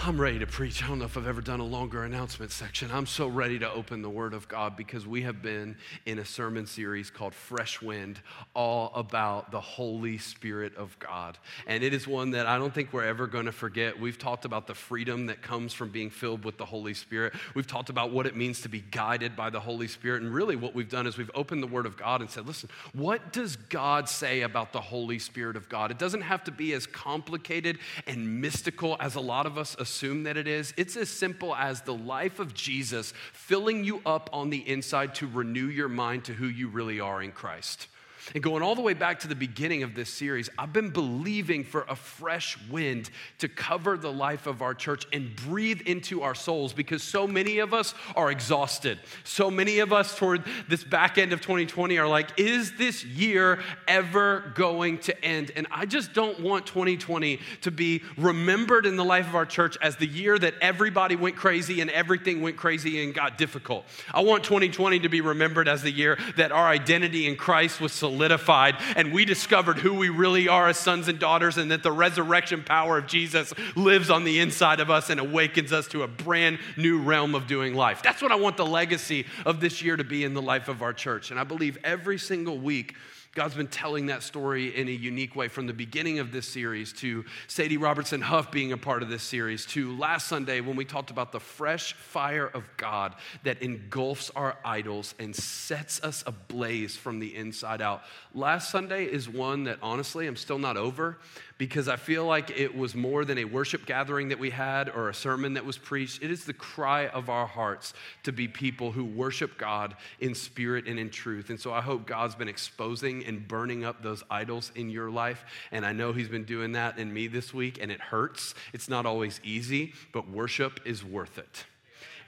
I'm ready to preach. I don't know if I've ever done a longer announcement section. I'm so ready to open the Word of God because we have been in a sermon series called Fresh Wind, all about the Holy Spirit of God. And it is one that I don't think we're ever going to forget. We've talked about the freedom that comes from being filled with the Holy Spirit. We've talked about what it means to be guided by the Holy Spirit. And really, what we've done is we've opened the Word of God and said, listen, what does God say about the Holy Spirit of God? It doesn't have to be as complicated and mystical as a lot of us assume that it is. It's as simple as the life of Jesus filling you up on the inside to renew your mind to who you really are in Christ. And going all the way back to the beginning of this series, I've been believing for a fresh wind to cover the life of our church and breathe into our souls because so many of us are exhausted. So many of us, toward this back end of 2020, are like, is this year ever going to end? And I just don't want 2020 to be remembered in the life of our church as the year that everybody went crazy and everything went crazy and got difficult. I want 2020 to be remembered as the year that our identity in Christ was solidified solidified and we discovered who we really are as sons and daughters and that the resurrection power of Jesus lives on the inside of us and awakens us to a brand new realm of doing life. That's what I want the legacy of this year to be in the life of our church. And I believe every single week, God's been telling that story in a unique way from the beginning of this series to Sadie Robertson Huff being a part of this series to last Sunday when we talked about the fresh fire of God that engulfs our idols and sets us ablaze from the inside out. Last Sunday is one that honestly I'm still not over because I feel like it was more than a worship gathering that we had or a sermon that was preached. It is the cry of our hearts to be people who worship God in spirit and in truth. And so I hope God's been exposing and burning up those idols in your life. And I know He's been doing that in me this week, and it hurts. It's not always easy, but worship is worth it.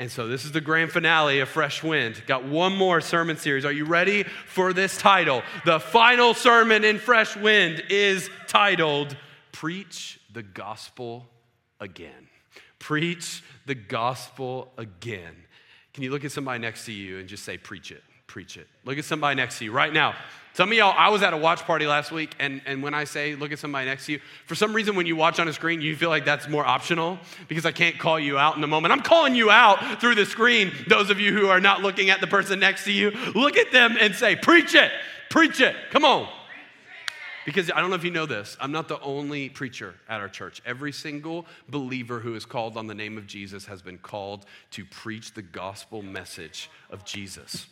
And so this is the grand finale of Fresh Wind. Got one more sermon series. Are you ready for this title? The final sermon in Fresh Wind is titled Preach the Gospel Again. Preach the Gospel Again. Can you look at somebody next to you and just say, Preach it? Preach it. Look at somebody next to you right now. Some of y'all, I was at a watch party last week, and, and when I say look at somebody next to you, for some reason, when you watch on a screen, you feel like that's more optional because I can't call you out in the moment. I'm calling you out through the screen. Those of you who are not looking at the person next to you, look at them and say, Preach it, preach it, come on. Because I don't know if you know this, I'm not the only preacher at our church. Every single believer who is called on the name of Jesus has been called to preach the gospel message of Jesus.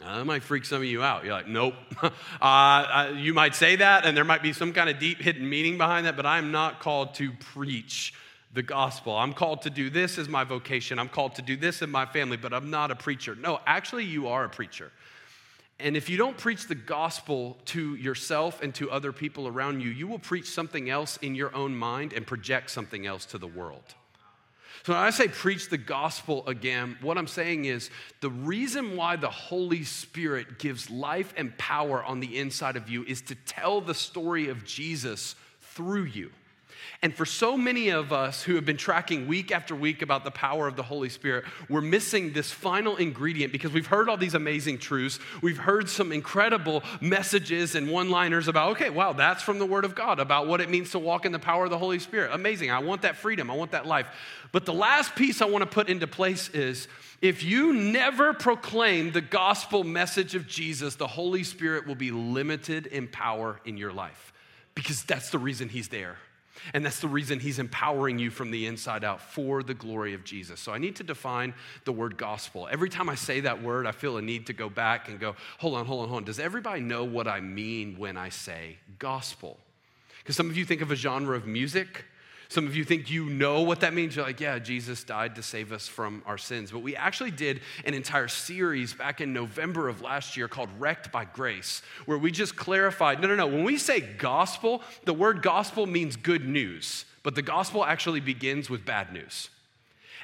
Now, that might freak some of you out. You're like, nope. uh, you might say that, and there might be some kind of deep hidden meaning behind that, but I'm not called to preach the gospel. I'm called to do this as my vocation. I'm called to do this in my family, but I'm not a preacher. No, actually, you are a preacher. And if you don't preach the gospel to yourself and to other people around you, you will preach something else in your own mind and project something else to the world. So when I say preach the gospel again, what I'm saying is the reason why the Holy Spirit gives life and power on the inside of you is to tell the story of Jesus through you. And for so many of us who have been tracking week after week about the power of the Holy Spirit, we're missing this final ingredient because we've heard all these amazing truths. We've heard some incredible messages and one liners about, okay, wow, that's from the Word of God about what it means to walk in the power of the Holy Spirit. Amazing. I want that freedom. I want that life. But the last piece I want to put into place is if you never proclaim the gospel message of Jesus, the Holy Spirit will be limited in power in your life because that's the reason He's there. And that's the reason he's empowering you from the inside out for the glory of Jesus. So I need to define the word gospel. Every time I say that word, I feel a need to go back and go, hold on, hold on, hold on. Does everybody know what I mean when I say gospel? Because some of you think of a genre of music. Some of you think you know what that means. You're like, yeah, Jesus died to save us from our sins. But we actually did an entire series back in November of last year called Wrecked by Grace, where we just clarified no, no, no. When we say gospel, the word gospel means good news, but the gospel actually begins with bad news.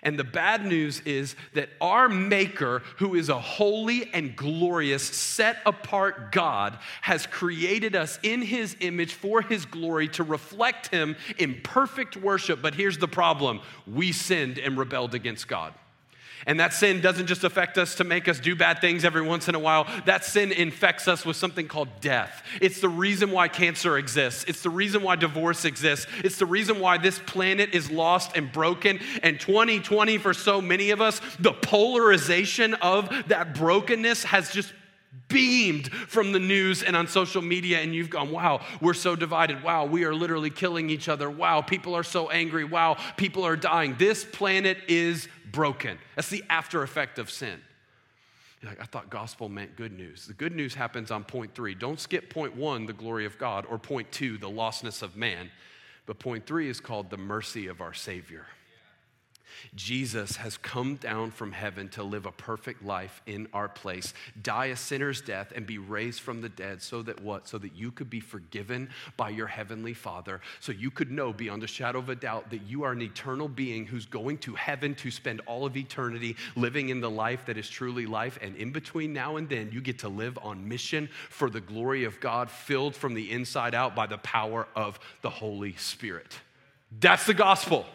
And the bad news is that our Maker, who is a holy and glorious, set apart God, has created us in His image for His glory to reflect Him in perfect worship. But here's the problem we sinned and rebelled against God. And that sin doesn't just affect us to make us do bad things every once in a while. That sin infects us with something called death. It's the reason why cancer exists. It's the reason why divorce exists. It's the reason why this planet is lost and broken. And 2020, for so many of us, the polarization of that brokenness has just beamed from the news and on social media, and you've gone, wow, we're so divided. Wow, we are literally killing each other. Wow, people are so angry. Wow, people are dying. This planet is broken. That's the after effect of sin. You're like, I thought gospel meant good news. The good news happens on point three. Don't skip point one, the glory of God, or point two, the lostness of man. But point three is called the mercy of our Savior. Jesus has come down from heaven to live a perfect life in our place, die a sinner's death, and be raised from the dead so that what? So that you could be forgiven by your heavenly Father, so you could know beyond a shadow of a doubt that you are an eternal being who's going to heaven to spend all of eternity living in the life that is truly life. And in between now and then, you get to live on mission for the glory of God, filled from the inside out by the power of the Holy Spirit. That's the gospel.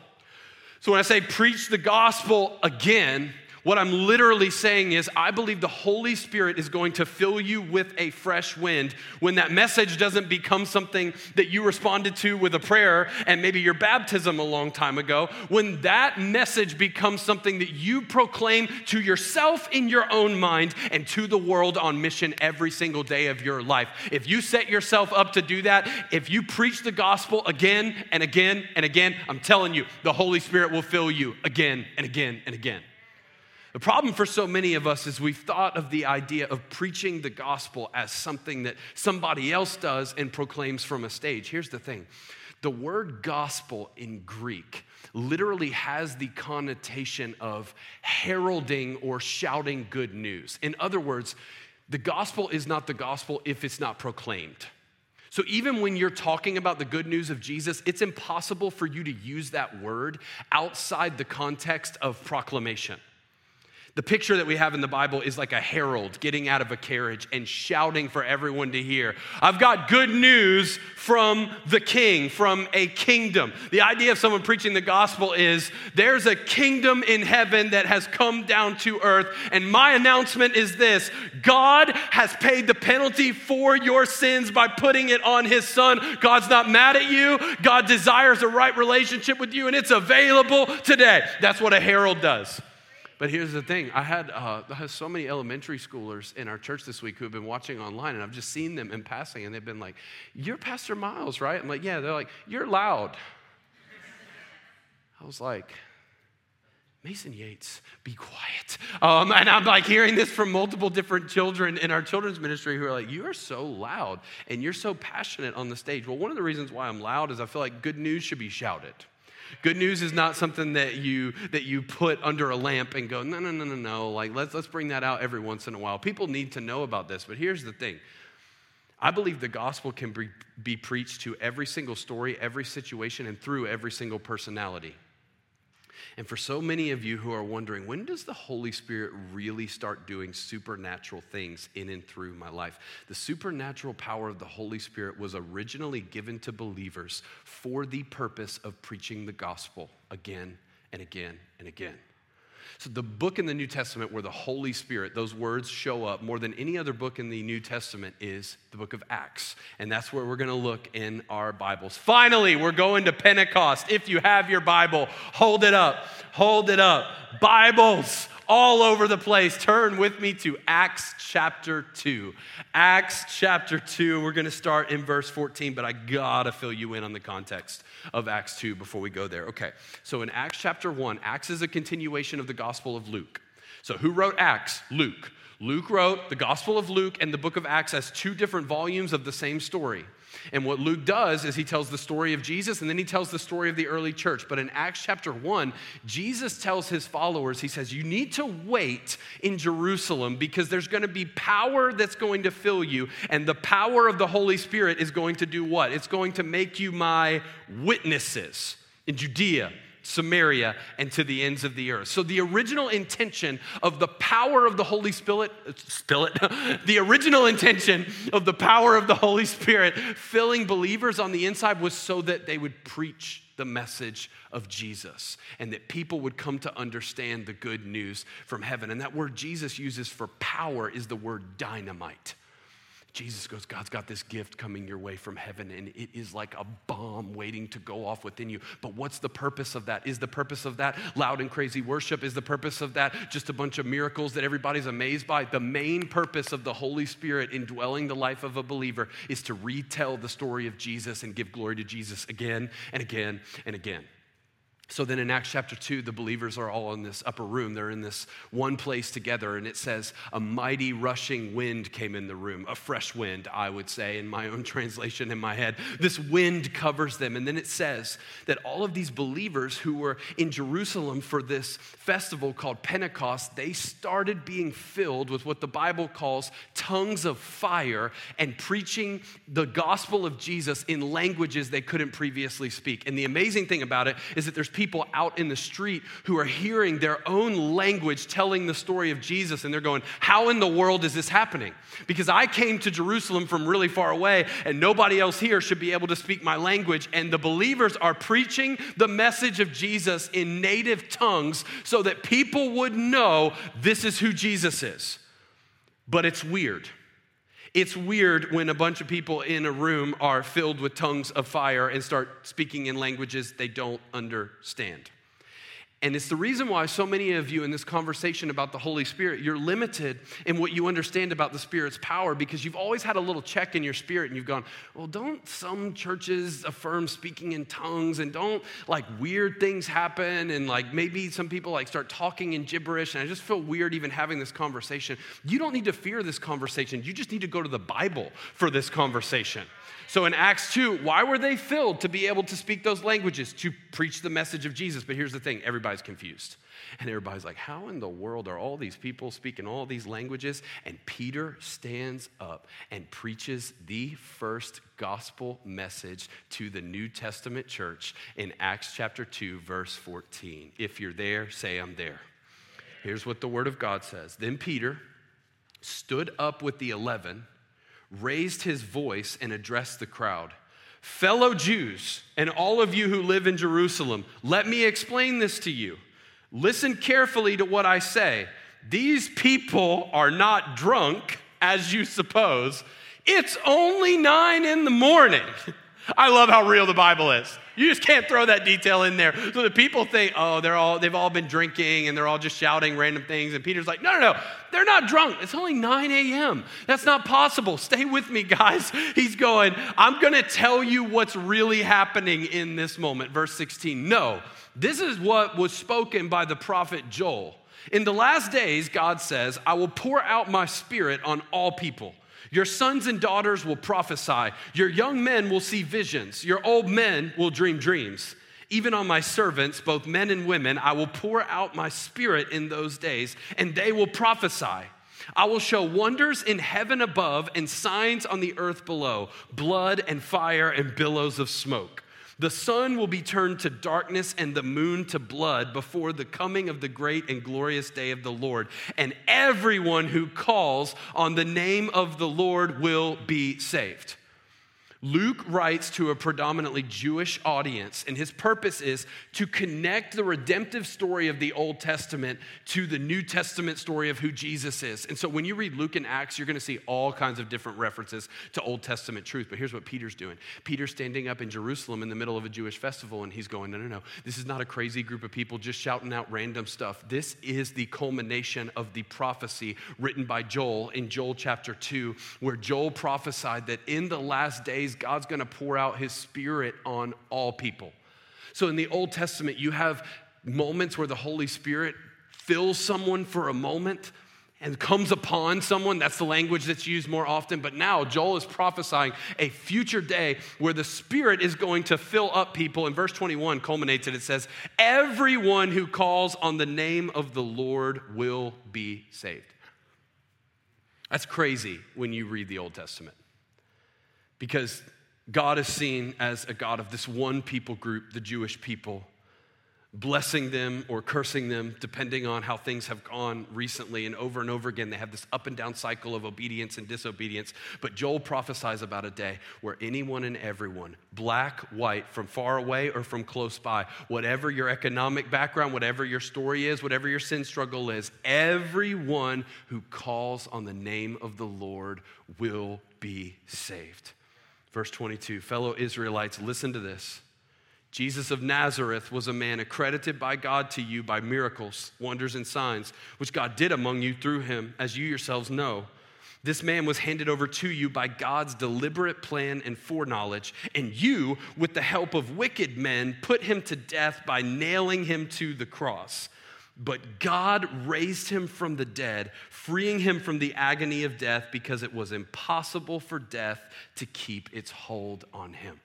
So when I say preach the gospel again, what I'm literally saying is, I believe the Holy Spirit is going to fill you with a fresh wind when that message doesn't become something that you responded to with a prayer and maybe your baptism a long time ago. When that message becomes something that you proclaim to yourself in your own mind and to the world on mission every single day of your life. If you set yourself up to do that, if you preach the gospel again and again and again, I'm telling you, the Holy Spirit will fill you again and again and again. The problem for so many of us is we've thought of the idea of preaching the gospel as something that somebody else does and proclaims from a stage. Here's the thing the word gospel in Greek literally has the connotation of heralding or shouting good news. In other words, the gospel is not the gospel if it's not proclaimed. So, even when you're talking about the good news of Jesus, it's impossible for you to use that word outside the context of proclamation. The picture that we have in the Bible is like a herald getting out of a carriage and shouting for everyone to hear. I've got good news from the king, from a kingdom. The idea of someone preaching the gospel is there's a kingdom in heaven that has come down to earth, and my announcement is this God has paid the penalty for your sins by putting it on his son. God's not mad at you, God desires a right relationship with you, and it's available today. That's what a herald does. But here's the thing I had, uh, I had so many elementary schoolers in our church this week who have been watching online, and I've just seen them in passing, and they've been like, You're Pastor Miles, right? I'm like, Yeah. They're like, You're loud. I was like, Mason Yates, be quiet. Um, and I'm like hearing this from multiple different children in our children's ministry who are like, You are so loud and you're so passionate on the stage. Well, one of the reasons why I'm loud is I feel like good news should be shouted. Good news is not something that you that you put under a lamp and go, no, no, no, no, no. Like let's let's bring that out every once in a while. People need to know about this. But here's the thing. I believe the gospel can be, be preached to every single story, every situation, and through every single personality. And for so many of you who are wondering, when does the Holy Spirit really start doing supernatural things in and through my life? The supernatural power of the Holy Spirit was originally given to believers for the purpose of preaching the gospel again and again and again. So, the book in the New Testament where the Holy Spirit, those words show up more than any other book in the New Testament is the book of Acts. And that's where we're going to look in our Bibles. Finally, we're going to Pentecost. If you have your Bible, hold it up. Hold it up. Bibles all over the place. Turn with me to Acts chapter 2. Acts chapter 2, we're going to start in verse 14, but I got to fill you in on the context of Acts 2 before we go there. Okay, so in Acts chapter 1, Acts is a continuation of the Gospel of Luke. So who wrote Acts? Luke. Luke wrote the Gospel of Luke and the book of Acts as two different volumes of the same story. And what Luke does is he tells the story of Jesus and then he tells the story of the early church. But in Acts chapter 1, Jesus tells his followers, he says, You need to wait in Jerusalem because there's going to be power that's going to fill you. And the power of the Holy Spirit is going to do what? It's going to make you my witnesses in Judea Samaria, and to the ends of the earth. So, the original intention of the power of the Holy Spirit, uh, Spirit, the original intention of the power of the Holy Spirit filling believers on the inside was so that they would preach the message of Jesus and that people would come to understand the good news from heaven. And that word Jesus uses for power is the word dynamite. Jesus goes, God's got this gift coming your way from heaven, and it is like a bomb waiting to go off within you. But what's the purpose of that? Is the purpose of that loud and crazy worship? Is the purpose of that just a bunch of miracles that everybody's amazed by? The main purpose of the Holy Spirit indwelling the life of a believer is to retell the story of Jesus and give glory to Jesus again and again and again. So then in Acts chapter 2, the believers are all in this upper room. They're in this one place together, and it says, A mighty rushing wind came in the room, a fresh wind, I would say, in my own translation in my head. This wind covers them. And then it says that all of these believers who were in Jerusalem for this festival called Pentecost, they started being filled with what the Bible calls tongues of fire and preaching the gospel of Jesus in languages they couldn't previously speak. And the amazing thing about it is that there's people people out in the street who are hearing their own language telling the story of Jesus, and they're going, How in the world is this happening? Because I came to Jerusalem from really far away, and nobody else here should be able to speak my language. And the believers are preaching the message of Jesus in native tongues so that people would know this is who Jesus is. But it's weird. It's weird when a bunch of people in a room are filled with tongues of fire and start speaking in languages they don't understand. And it's the reason why so many of you in this conversation about the Holy Spirit, you're limited in what you understand about the Spirit's power because you've always had a little check in your spirit and you've gone, well, don't some churches affirm speaking in tongues and don't like weird things happen and like maybe some people like start talking in gibberish and I just feel weird even having this conversation. You don't need to fear this conversation. You just need to go to the Bible for this conversation. So in Acts 2, why were they filled to be able to speak those languages? To preach the message of Jesus. But here's the thing everybody's confused. And everybody's like, how in the world are all these people speaking all these languages? And Peter stands up and preaches the first gospel message to the New Testament church in Acts chapter 2, verse 14. If you're there, say, I'm there. Here's what the word of God says Then Peter stood up with the eleven raised his voice and addressed the crowd. Fellow Jews, and all of you who live in Jerusalem, let me explain this to you. Listen carefully to what I say. These people are not drunk, as you suppose. It's only nine in the morning. I love how real the Bible is. You just can't throw that detail in there. So the people think, oh, they're all, they've all been drinking and they're all just shouting random things. And Peter's like, no, no, no, they're not drunk. It's only 9 a.m. That's not possible. Stay with me, guys. He's going, I'm going to tell you what's really happening in this moment. Verse 16. No, this is what was spoken by the prophet Joel. In the last days, God says, I will pour out my spirit on all people. Your sons and daughters will prophesy. Your young men will see visions. Your old men will dream dreams. Even on my servants, both men and women, I will pour out my spirit in those days, and they will prophesy. I will show wonders in heaven above and signs on the earth below blood and fire and billows of smoke. The sun will be turned to darkness and the moon to blood before the coming of the great and glorious day of the Lord. And everyone who calls on the name of the Lord will be saved. Luke writes to a predominantly Jewish audience, and his purpose is to connect the redemptive story of the Old Testament to the New Testament story of who Jesus is. And so when you read Luke and Acts, you're going to see all kinds of different references to Old Testament truth. But here's what Peter's doing Peter's standing up in Jerusalem in the middle of a Jewish festival, and he's going, No, no, no. This is not a crazy group of people just shouting out random stuff. This is the culmination of the prophecy written by Joel in Joel chapter 2, where Joel prophesied that in the last days, days, God's going to pour out his spirit on all people. So in the Old Testament, you have moments where the Holy Spirit fills someone for a moment and comes upon someone. That's the language that's used more often. But now Joel is prophesying a future day where the Spirit is going to fill up people. And verse 21 culminates it. It says, Everyone who calls on the name of the Lord will be saved. That's crazy when you read the Old Testament because God is seen as a God of this one people group, the Jewish people. blessing them or cursing them, depending on how things have gone recently. And over and over again, they have this up and down cycle of obedience and disobedience. But Joel prophesies about a day where anyone and everyone, black, white, from far away or from close by, whatever your economic background, whatever your story is, whatever your sin struggle is, everyone who calls on the name of the Lord will be saved. Verse 22 Fellow Israelites, listen to this. Jesus of Nazareth was a man accredited by God to you by miracles, wonders, and signs, which God did among you through him, as you yourselves know. This man was handed over to you by God's deliberate plan and foreknowledge, and you, with the help of wicked men, put him to death by nailing him to the cross. But God raised him from the dead, freeing him from the agony of death because it was impossible for death to keep its hold on him.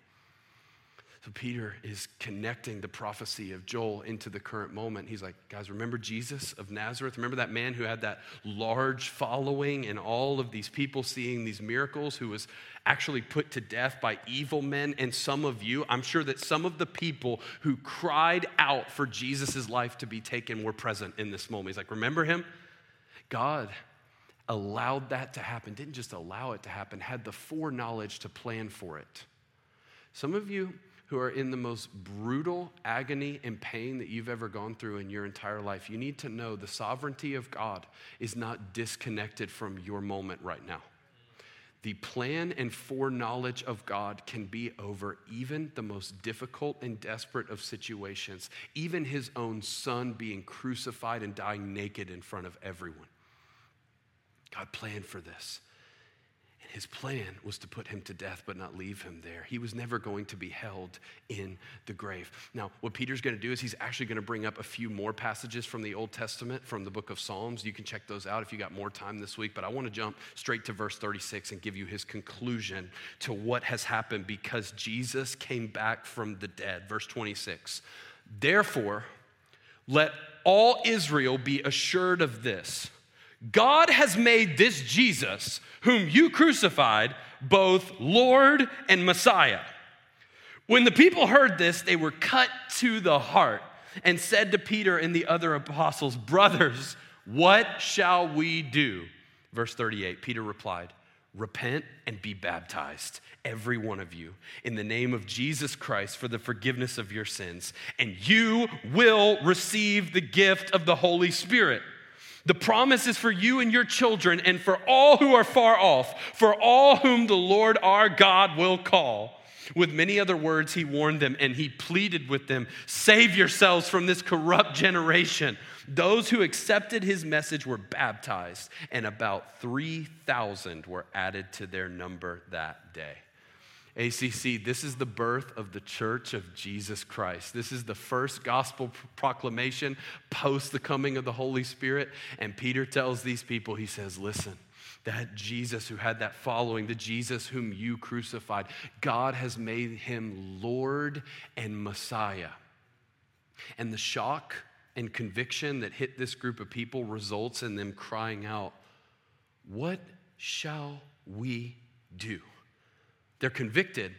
So Peter is connecting the prophecy of Joel into the current moment. He's like, guys, remember Jesus of Nazareth? Remember that man who had that large following and all of these people seeing these miracles, who was actually put to death by evil men? And some of you, I'm sure that some of the people who cried out for Jesus' life to be taken were present in this moment. He's like, remember him? God allowed that to happen, didn't just allow it to happen, had the foreknowledge to plan for it. Some of you, who are in the most brutal agony and pain that you've ever gone through in your entire life, you need to know the sovereignty of God is not disconnected from your moment right now. The plan and foreknowledge of God can be over even the most difficult and desperate of situations, even his own son being crucified and dying naked in front of everyone. God planned for this. His plan was to put him to death, but not leave him there. He was never going to be held in the grave. Now, what Peter's going to do is he's actually going to bring up a few more passages from the Old Testament, from the book of Psalms. You can check those out if you got more time this week, but I want to jump straight to verse 36 and give you his conclusion to what has happened because Jesus came back from the dead. Verse 26. Therefore, let all Israel be assured of this God has made this Jesus, whom you crucified, both Lord and Messiah. When the people heard this, they were cut to the heart and said to Peter and the other apostles, Brothers, what shall we do? Verse 38 Peter replied, Repent and be baptized, every one of you, in the name of Jesus Christ for the forgiveness of your sins, and you will receive the gift of the Holy Spirit. The promise is for you and your children, and for all who are far off, for all whom the Lord our God will call. With many other words, he warned them and he pleaded with them Save yourselves from this corrupt generation. Those who accepted his message were baptized, and about 3,000 were added to their number that day. ACC, this is the birth of the church of Jesus Christ. This is the first gospel proclamation post the coming of the Holy Spirit. And Peter tells these people, he says, Listen, that Jesus who had that following, the Jesus whom you crucified, God has made him Lord and Messiah. And the shock and conviction that hit this group of people results in them crying out, What shall we do? They're convicted,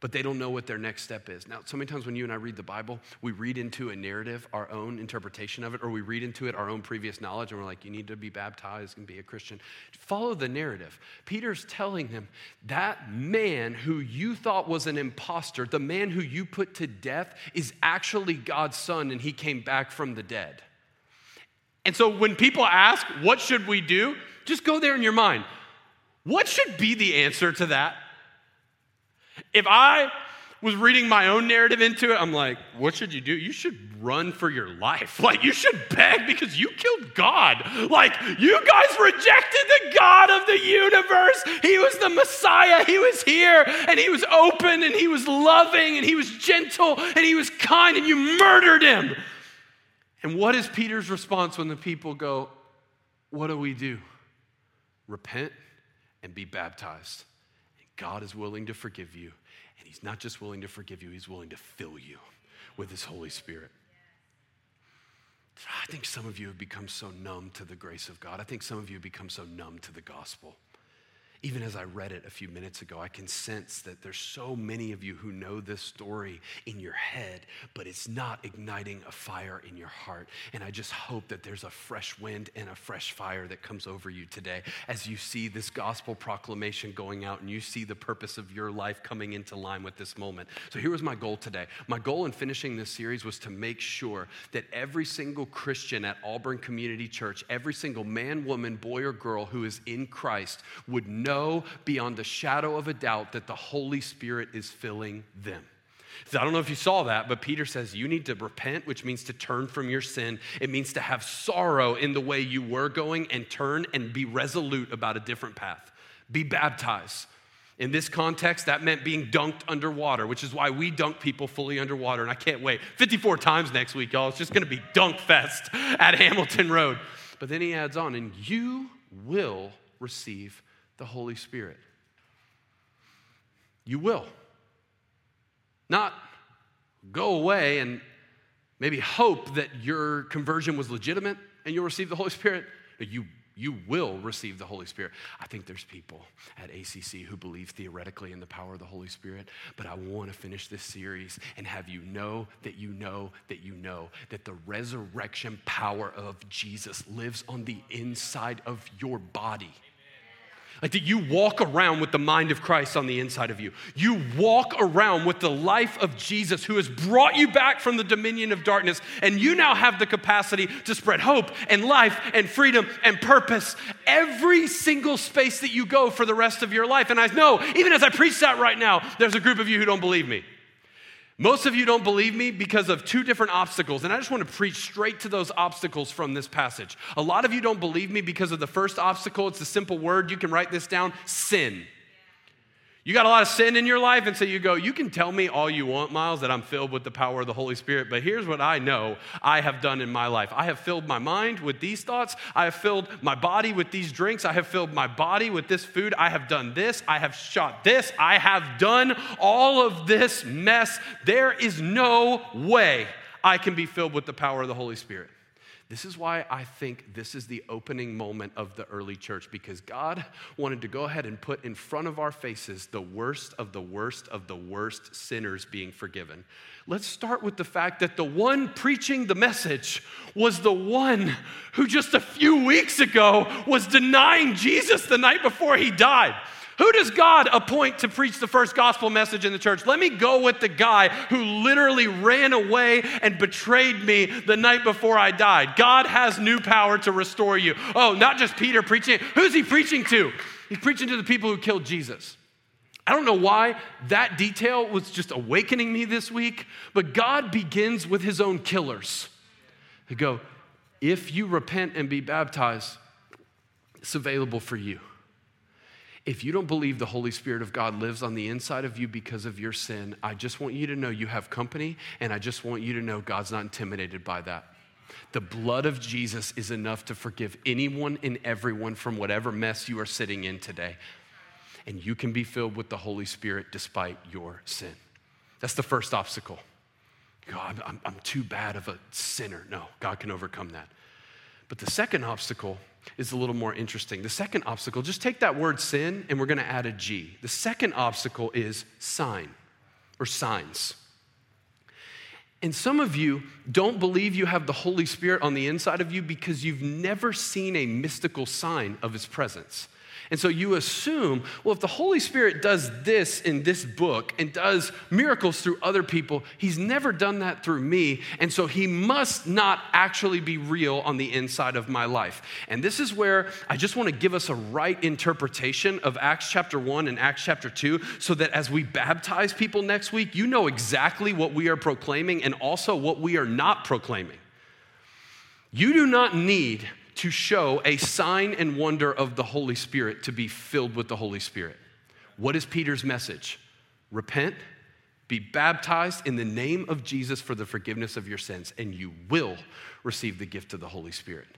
but they don't know what their next step is. Now, so many times when you and I read the Bible, we read into a narrative our own interpretation of it, or we read into it our own previous knowledge, and we're like, you need to be baptized and be a Christian. Follow the narrative. Peter's telling them that man who you thought was an impostor, the man who you put to death, is actually God's son, and he came back from the dead. And so when people ask, what should we do? Just go there in your mind. What should be the answer to that? If I was reading my own narrative into it, I'm like, what should you do? You should run for your life. Like, you should beg because you killed God. Like, you guys rejected the God of the universe. He was the Messiah. He was here and he was open and he was loving and he was gentle and he was kind and you murdered him. And what is Peter's response when the people go, What do we do? Repent and be baptized. God is willing to forgive you. And He's not just willing to forgive you, He's willing to fill you with His Holy Spirit. I think some of you have become so numb to the grace of God. I think some of you have become so numb to the gospel. Even as I read it a few minutes ago, I can sense that there's so many of you who know this story in your head, but it's not igniting a fire in your heart. And I just hope that there's a fresh wind and a fresh fire that comes over you today as you see this gospel proclamation going out and you see the purpose of your life coming into line with this moment. So here was my goal today. My goal in finishing this series was to make sure that every single Christian at Auburn Community Church, every single man, woman, boy, or girl who is in Christ would know know beyond the shadow of a doubt that the Holy Spirit is filling them. I don't know if you saw that, but Peter says you need to repent, which means to turn from your sin. It means to have sorrow in the way you were going and turn and be resolute about a different path. Be baptized. In this context, that meant being dunked underwater, which is why we dunk people fully underwater. And I can't wait. 54 times next week, y'all. It's just going to be dunk fest at Hamilton Road. But then he adds on, and you will receive the Holy Spirit. You will. Not go away and maybe hope that your conversion was legitimate and you'll receive the Holy Spirit. You, you will receive the Holy Spirit. I think there's people at ACC who believe theoretically in the power of the Holy Spirit, but I want to finish this series and have you know that you know that you know that the resurrection power of Jesus lives on the inside of your body. Like that you walk around with the mind of Christ on the inside of you. You walk around with the life of Jesus who has brought you back from the dominion of darkness, and you now have the capacity to spread hope and life and freedom and purpose every single space that you go for the rest of your life. And I know, even as I preach that right now, there's a group of you who don't believe me. Most of you don't believe me because of two different obstacles, and I just want to preach straight to those obstacles from this passage. A lot of you don't believe me because of the first obstacle. It's a simple word. You can write this down sin. You got a lot of sin in your life, and so you go, You can tell me all you want, Miles, that I'm filled with the power of the Holy Spirit, but here's what I know I have done in my life. I have filled my mind with these thoughts. I have filled my body with these drinks. I have filled my body with this food. I have done this. I have shot this. I have done all of this mess. There is no way I can be filled with the power of the Holy Spirit. This is why I think this is the opening moment of the early church because God wanted to go ahead and put in front of our faces the worst of the worst of the worst sinners being forgiven. Let's start with the fact that the one preaching the message was the one who just a few weeks ago was denying Jesus the night before he died. Who does God appoint to preach the first gospel message in the church? Let me go with the guy who literally ran away and betrayed me the night before I died. God has new power to restore you. Oh, not just Peter preaching. Who's he preaching to? He's preaching to the people who killed Jesus. I don't know why that detail was just awakening me this week, but God begins with his own killers. They go, if you repent and be baptized, it's available for you. If you don't believe the Holy Spirit of God lives on the inside of you because of your sin, I just want you to know you have company, and I just want you to know God's not intimidated by that. The blood of Jesus is enough to forgive anyone and everyone from whatever mess you are sitting in today. And you can be filled with the Holy Spirit despite your sin. That's the first obstacle. God, I'm, I'm too bad of a sinner. No, God can overcome that. But the second obstacle is a little more interesting. The second obstacle, just take that word sin and we're going to add a G. The second obstacle is sign or signs. And some of you don't believe you have the Holy Spirit on the inside of you because you've never seen a mystical sign of his presence. And so you assume, well, if the Holy Spirit does this in this book and does miracles through other people, he's never done that through me. And so he must not actually be real on the inside of my life. And this is where I just want to give us a right interpretation of Acts chapter 1 and Acts chapter 2 so that as we baptize people next week, you know exactly what we are proclaiming and also what we are not proclaiming. You do not need to show a sign and wonder of the Holy Spirit to be filled with the Holy Spirit. What is Peter's message? Repent, be baptized in the name of Jesus for the forgiveness of your sins, and you will receive the gift of the Holy Spirit.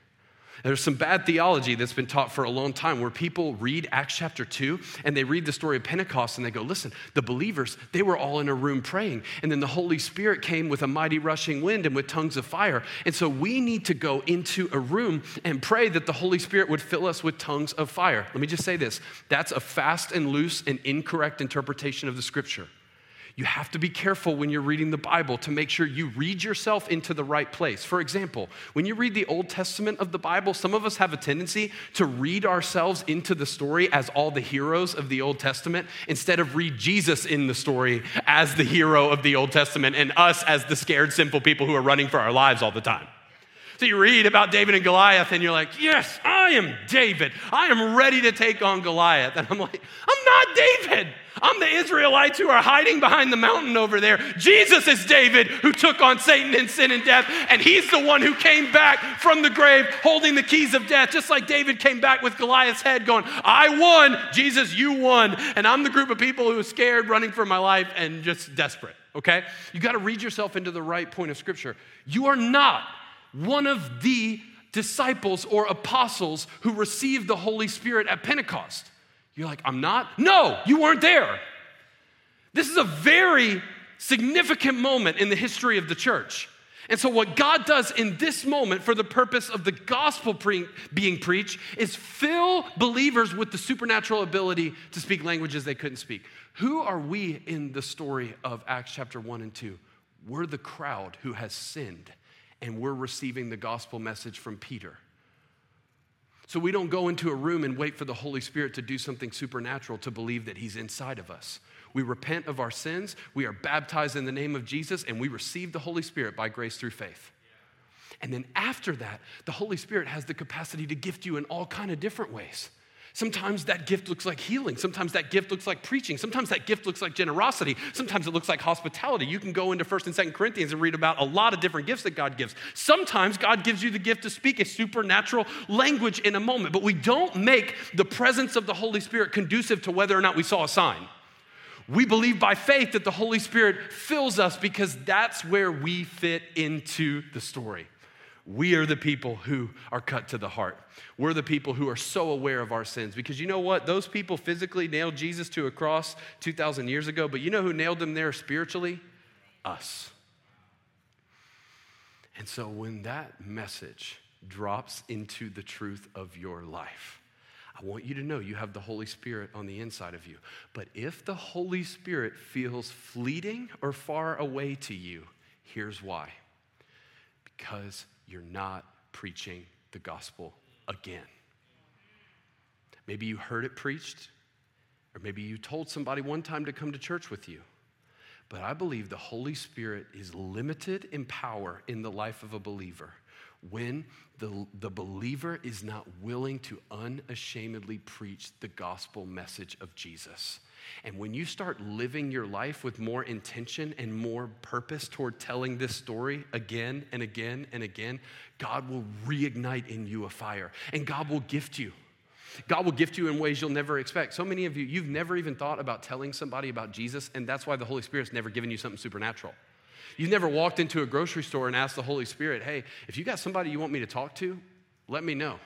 There's some bad theology that's been taught for a long time where people read Acts chapter 2 and they read the story of Pentecost and they go, listen, the believers, they were all in a room praying. And then the Holy Spirit came with a mighty rushing wind and with tongues of fire. And so we need to go into a room and pray that the Holy Spirit would fill us with tongues of fire. Let me just say this that's a fast and loose and incorrect interpretation of the scripture. You have to be careful when you're reading the Bible to make sure you read yourself into the right place. For example, when you read the Old Testament of the Bible, some of us have a tendency to read ourselves into the story as all the heroes of the Old Testament instead of read Jesus in the story as the hero of the Old Testament and us as the scared, simple people who are running for our lives all the time. So you read about David and Goliath, and you're like, yes, I am David. I am ready to take on Goliath. And I'm like, I'm not David. I'm the Israelites who are hiding behind the mountain over there. Jesus is David who took on Satan and sin and death, and he's the one who came back from the grave holding the keys of death, just like David came back with Goliath's head going, I won. Jesus, you won. And I'm the group of people who are scared, running for my life, and just desperate, okay? You got to read yourself into the right point of Scripture. You are not one of the disciples or apostles who received the Holy Spirit at Pentecost. You're like, I'm not? No, you weren't there. This is a very significant moment in the history of the church. And so, what God does in this moment for the purpose of the gospel pre- being preached is fill believers with the supernatural ability to speak languages they couldn't speak. Who are we in the story of Acts chapter 1 and 2? We're the crowd who has sinned and we're receiving the gospel message from Peter. So we don't go into a room and wait for the Holy Spirit to do something supernatural to believe that He's inside of us. We repent of our sins, we are baptized in the name of Jesus, and we receive the Holy Spirit by grace through faith. And then after that, the Holy Spirit has the capacity to gift you in all kind of different ways. Sometimes that gift looks like healing. Sometimes that gift looks like preaching. Sometimes that gift looks like generosity. Sometimes it looks like hospitality. You can go into 1st and 2nd Corinthians and read about a lot of different gifts that God gives. Sometimes God gives you the gift to speak a supernatural language in a moment, but we don't make the presence of the Holy Spirit conducive to whether or not we saw a sign. We believe by faith that the Holy Spirit fills us because that's where we fit into the story. We are the people who are cut to the heart. We're the people who are so aware of our sins. Because you know what? Those people physically nailed Jesus to a cross 2,000 years ago, but you know who nailed him there spiritually? Us. And so when that message drops into the truth of your life, I want you to know you have the Holy Spirit on the inside of you. But if the Holy Spirit feels fleeting or far away to you, here's why because you're not preaching the gospel again. Maybe you heard it preached, or maybe you told somebody one time to come to church with you. But I believe the Holy Spirit is limited in power in the life of a believer when the, the believer is not willing to unashamedly preach the gospel message of Jesus. And when you start living your life with more intention and more purpose toward telling this story again and again and again, God will reignite in you a fire and God will gift you. God will gift you in ways you'll never expect. So many of you, you've never even thought about telling somebody about Jesus, and that's why the Holy Spirit's never given you something supernatural. You've never walked into a grocery store and asked the Holy Spirit, hey, if you got somebody you want me to talk to, let me know.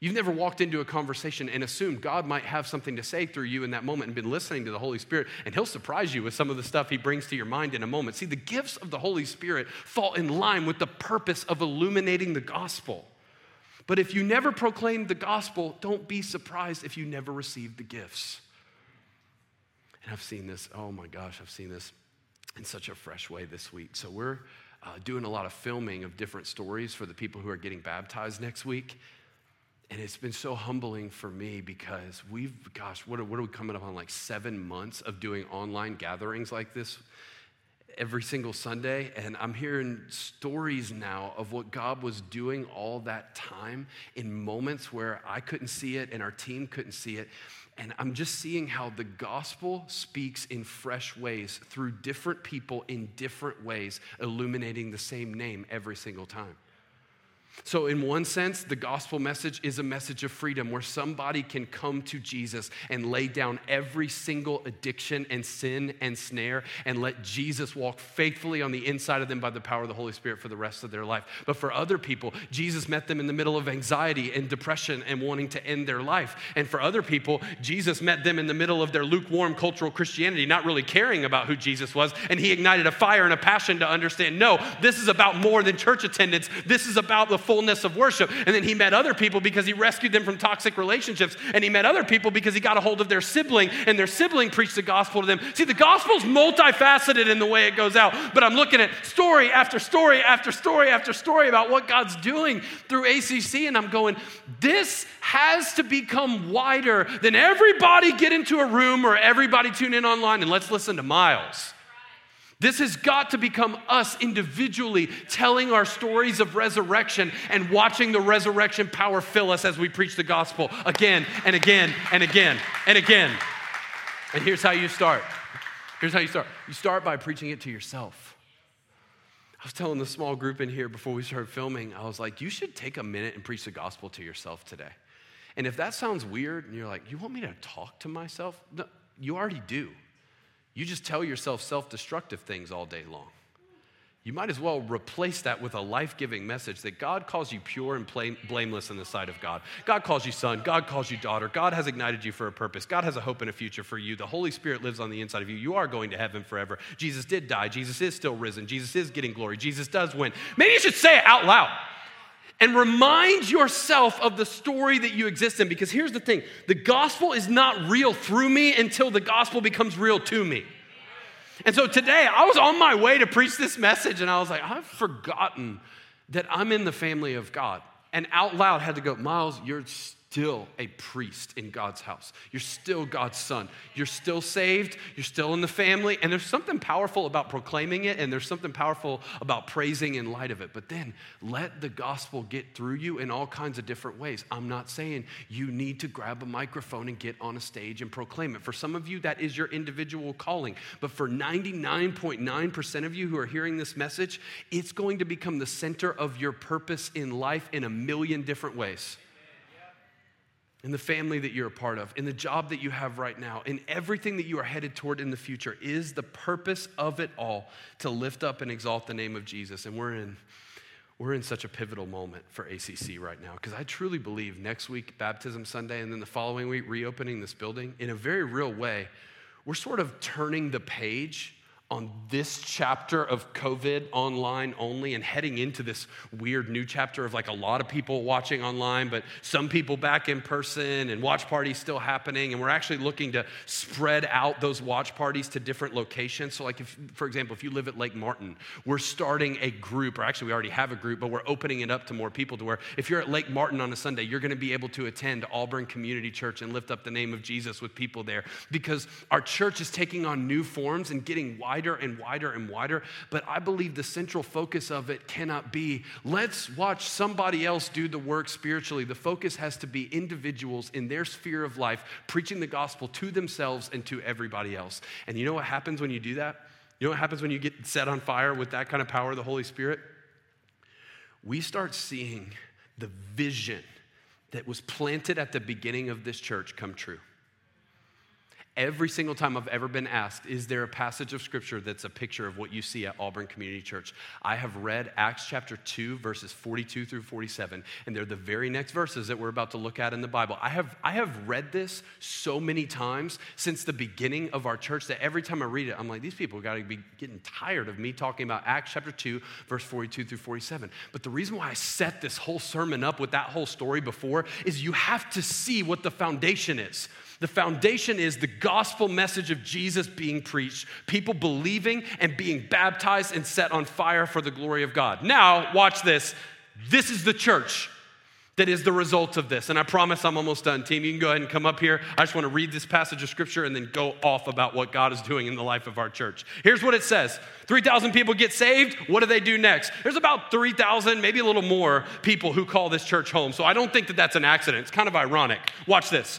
You've never walked into a conversation and assumed God might have something to say through you in that moment and been listening to the Holy Spirit, and He'll surprise you with some of the stuff He brings to your mind in a moment. See, the gifts of the Holy Spirit fall in line with the purpose of illuminating the gospel. But if you never proclaim the gospel, don't be surprised if you never receive the gifts. And I've seen this, oh my gosh, I've seen this in such a fresh way this week. So we're uh, doing a lot of filming of different stories for the people who are getting baptized next week. And it's been so humbling for me because we've, gosh, what are, what are we coming up on? Like seven months of doing online gatherings like this every single Sunday. And I'm hearing stories now of what God was doing all that time in moments where I couldn't see it and our team couldn't see it. And I'm just seeing how the gospel speaks in fresh ways through different people in different ways, illuminating the same name every single time. So, in one sense, the gospel message is a message of freedom where somebody can come to Jesus and lay down every single addiction and sin and snare and let Jesus walk faithfully on the inside of them by the power of the Holy Spirit for the rest of their life. But for other people, Jesus met them in the middle of anxiety and depression and wanting to end their life. And for other people, Jesus met them in the middle of their lukewarm cultural Christianity, not really caring about who Jesus was. And he ignited a fire and a passion to understand no, this is about more than church attendance, this is about the fullness of worship. And then he met other people because he rescued them from toxic relationships. And he met other people because he got a hold of their sibling and their sibling preached the gospel to them. See, the gospel's multifaceted in the way it goes out. But I'm looking at story after story after story after story about what God's doing through ACC. And I'm going, this has to become wider than everybody get into a room or everybody tune in online and let's listen to Miles. This has got to become us individually telling our stories of resurrection and watching the resurrection power fill us as we preach the gospel again and again and again and again. And here's how you start. Here's how you start. You start by preaching it to yourself. I was telling the small group in here before we started filming, I was like, you should take a minute and preach the gospel to yourself today. And if that sounds weird and you're like, you want me to talk to myself? No, you already do. You just tell yourself self destructive things all day long. You might as well replace that with a life giving message that God calls you pure and blameless in the sight of God. God calls you son. God calls you daughter. God has ignited you for a purpose. God has a hope and a future for you. The Holy Spirit lives on the inside of you. You are going to heaven forever. Jesus did die. Jesus is still risen. Jesus is getting glory. Jesus does win. Maybe you should say it out loud and remind yourself of the story that you exist in. Because here's the thing the gospel is not real through me until the gospel becomes real to me. And so today, I was on my way to preach this message, and I was like, I've forgotten that I'm in the family of God. And out loud had to go, Miles, you're still a priest in God's house. You're still God's son. You're still saved. You're still in the family. And there's something powerful about proclaiming it, and there's something powerful about praising in light of it. But then let the gospel get through you in all kinds of different ways. I'm not saying you need to grab a microphone and get on a stage and proclaim it. For some of you, that is your individual calling. But for 99.9% of you who are hearing this message, it's going to become the center of your purpose in life in a million different ways in the family that you're a part of, in the job that you have right now, in everything that you are headed toward in the future, is the purpose of it all to lift up and exalt the name of Jesus. And we're in, we're in such a pivotal moment for ACC right now because I truly believe next week, Baptism Sunday, and then the following week, reopening this building, in a very real way, we're sort of turning the page on this chapter of COVID online only and heading into this weird new chapter of like a lot of people watching online, but some people back in person and watch parties still happening. And we're actually looking to spread out those watch parties to different locations. So, like, if, for example, if you live at Lake Martin, we're starting a group, or actually, we already have a group, but we're opening it up to more people to where if you're at Lake Martin on a Sunday, you're going to be able to attend Auburn Community Church and lift up the name of Jesus with people there because our church is taking on new forms and getting wider wider and wider and wider. But I believe the central focus of it cannot be let's watch somebody else do the work spiritually. The focus has to be individuals in their sphere of life preaching the gospel to themselves and to everybody else. And you know what happens when you do that? You know what happens when you get set on fire with that kind of power of the Holy Spirit? We start seeing the vision that was planted at the beginning of this church come true. Every single time I've ever been asked, is there a passage of scripture that's a picture of what you see at Auburn Community Church? I have read Acts chapter 2, verses 42 through 47, and they're the very next verses that we're about to look at in the Bible. I have, I have read this so many times since the beginning of our church that every time I read it, I'm like, these people got to be getting tired of me talking about Acts chapter 2, verse 42 through 47. But the reason why I set this whole sermon up with that whole story before is you have to see what the foundation is. The foundation is the gospel message of Jesus being preached, people believing and being baptized and set on fire for the glory of God. Now, watch this. This is the church that is the result of this. And I promise I'm almost done, team. You can go ahead and come up here. I just want to read this passage of scripture and then go off about what God is doing in the life of our church. Here's what it says 3,000 people get saved. What do they do next? There's about 3,000, maybe a little more people who call this church home. So I don't think that that's an accident. It's kind of ironic. Watch this.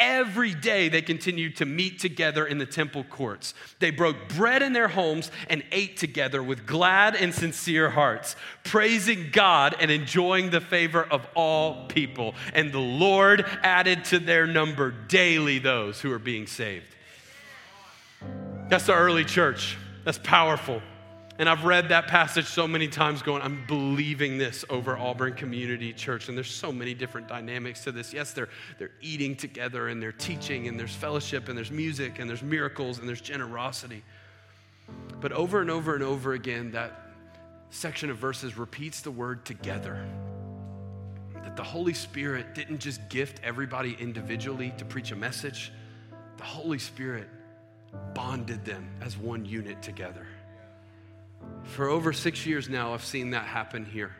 Every day they continued to meet together in the temple courts. They broke bread in their homes and ate together with glad and sincere hearts, praising God and enjoying the favor of all people. And the Lord added to their number daily those who are being saved. That's the early church. That's powerful. And I've read that passage so many times going, I'm believing this over Auburn Community Church. And there's so many different dynamics to this. Yes, they're, they're eating together and they're teaching and there's fellowship and there's music and there's miracles and there's generosity. But over and over and over again, that section of verses repeats the word together. That the Holy Spirit didn't just gift everybody individually to preach a message, the Holy Spirit bonded them as one unit together. For over six years now, I've seen that happen here.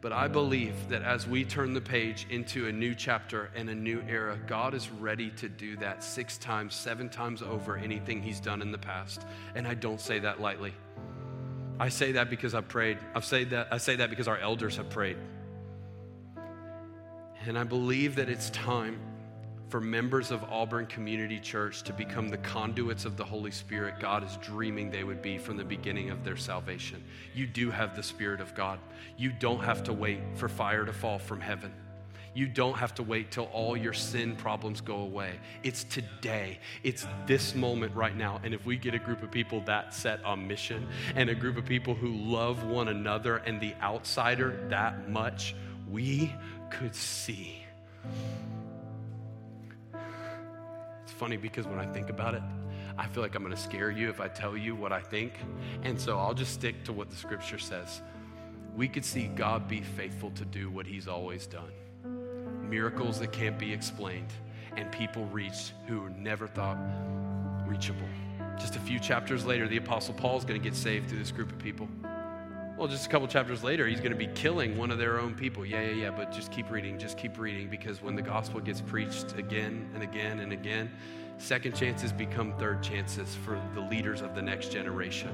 But I believe that as we turn the page into a new chapter and a new era, God is ready to do that six times, seven times over anything He's done in the past. And I don't say that lightly. I say that because I've prayed. I've said that, I say that because our elders have prayed. And I believe that it's time for members of Auburn Community Church to become the conduits of the Holy Spirit God is dreaming they would be from the beginning of their salvation. You do have the Spirit of God. You don't have to wait for fire to fall from heaven. You don't have to wait till all your sin problems go away. It's today. It's this moment right now. And if we get a group of people that set on mission and a group of people who love one another and the outsider that much, we could see funny because when I think about it, I feel like I'm going to scare you if I tell you what I think. And so I'll just stick to what the scripture says. We could see God be faithful to do what he's always done miracles that can't be explained, and people reached who never thought reachable. Just a few chapters later, the Apostle Paul is going to get saved through this group of people. Well, just a couple chapters later, he's going to be killing one of their own people. Yeah, yeah, yeah, but just keep reading, just keep reading, because when the gospel gets preached again and again and again, second chances become third chances for the leaders of the next generation.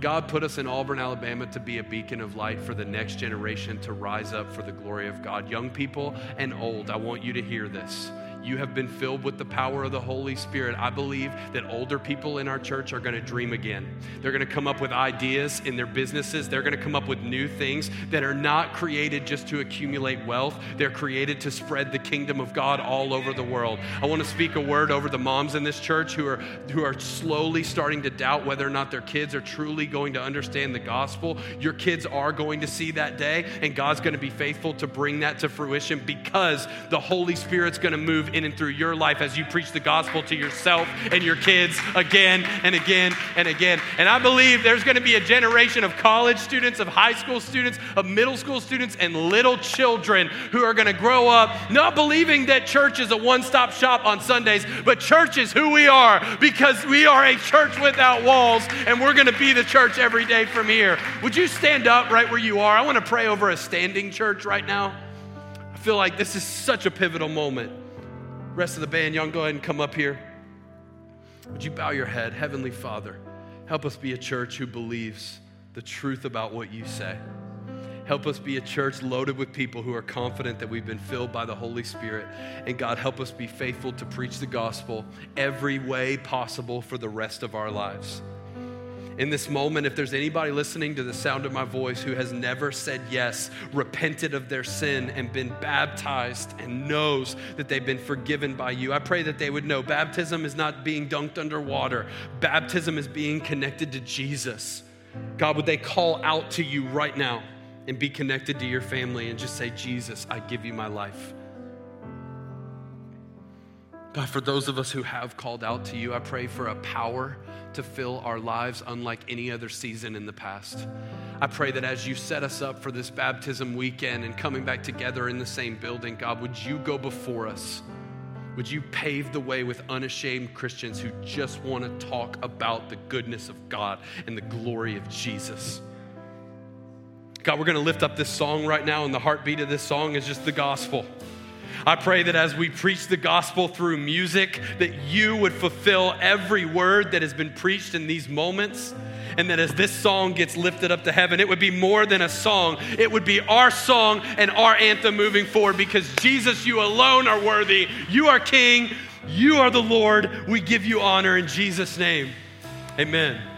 God put us in Auburn, Alabama to be a beacon of light for the next generation to rise up for the glory of God. Young people and old, I want you to hear this you have been filled with the power of the Holy Spirit. I believe that older people in our church are going to dream again. They're going to come up with ideas in their businesses. They're going to come up with new things that are not created just to accumulate wealth, they're created to spread the kingdom of God all over the world. I want to speak a word over the moms in this church who are, who are slowly starting to doubt whether or not their kids are truly going to understand the gospel. Your kids are going to see that day, and God's going to be faithful to bring that to fruition because the Holy Spirit's going to move in and through your life as you preach the gospel to yourself and your kids again and again and again. And I believe there's going to be a generation of college students, of high school students, of middle school students, and little children who are going to grow up not believing that church is a one stop shop on Sundays, but church is who we are because we are a church without walls and we're going to be the church every day from here. Would you stand up right where you are? I want to pray over a standing church right now. I feel like this is such a pivotal moment. Rest of the band, y'all go ahead and come up here. Would you bow your head? Heavenly Father, help us be a church who believes the truth about what you say. Help us be a church loaded with people who are confident that we've been filled by the Holy Spirit. And God, help us be faithful to preach the gospel every way possible for the rest of our lives in this moment, if there's anybody listening to the sound of my voice who has never said yes, repented of their sin, and been baptized and knows that they've been forgiven by you, I pray that they would know baptism is not being dunked under water, baptism is being connected to Jesus. God, would they call out to you right now and be connected to your family and just say, Jesus, I give you my life? God, for those of us who have called out to you, I pray for a power to fill our lives unlike any other season in the past. I pray that as you set us up for this baptism weekend and coming back together in the same building, God, would you go before us? Would you pave the way with unashamed Christians who just want to talk about the goodness of God and the glory of Jesus? God, we're going to lift up this song right now, and the heartbeat of this song is just the gospel. I pray that as we preach the gospel through music, that you would fulfill every word that has been preached in these moments. And that as this song gets lifted up to heaven, it would be more than a song. It would be our song and our anthem moving forward because Jesus, you alone are worthy. You are King. You are the Lord. We give you honor in Jesus' name. Amen.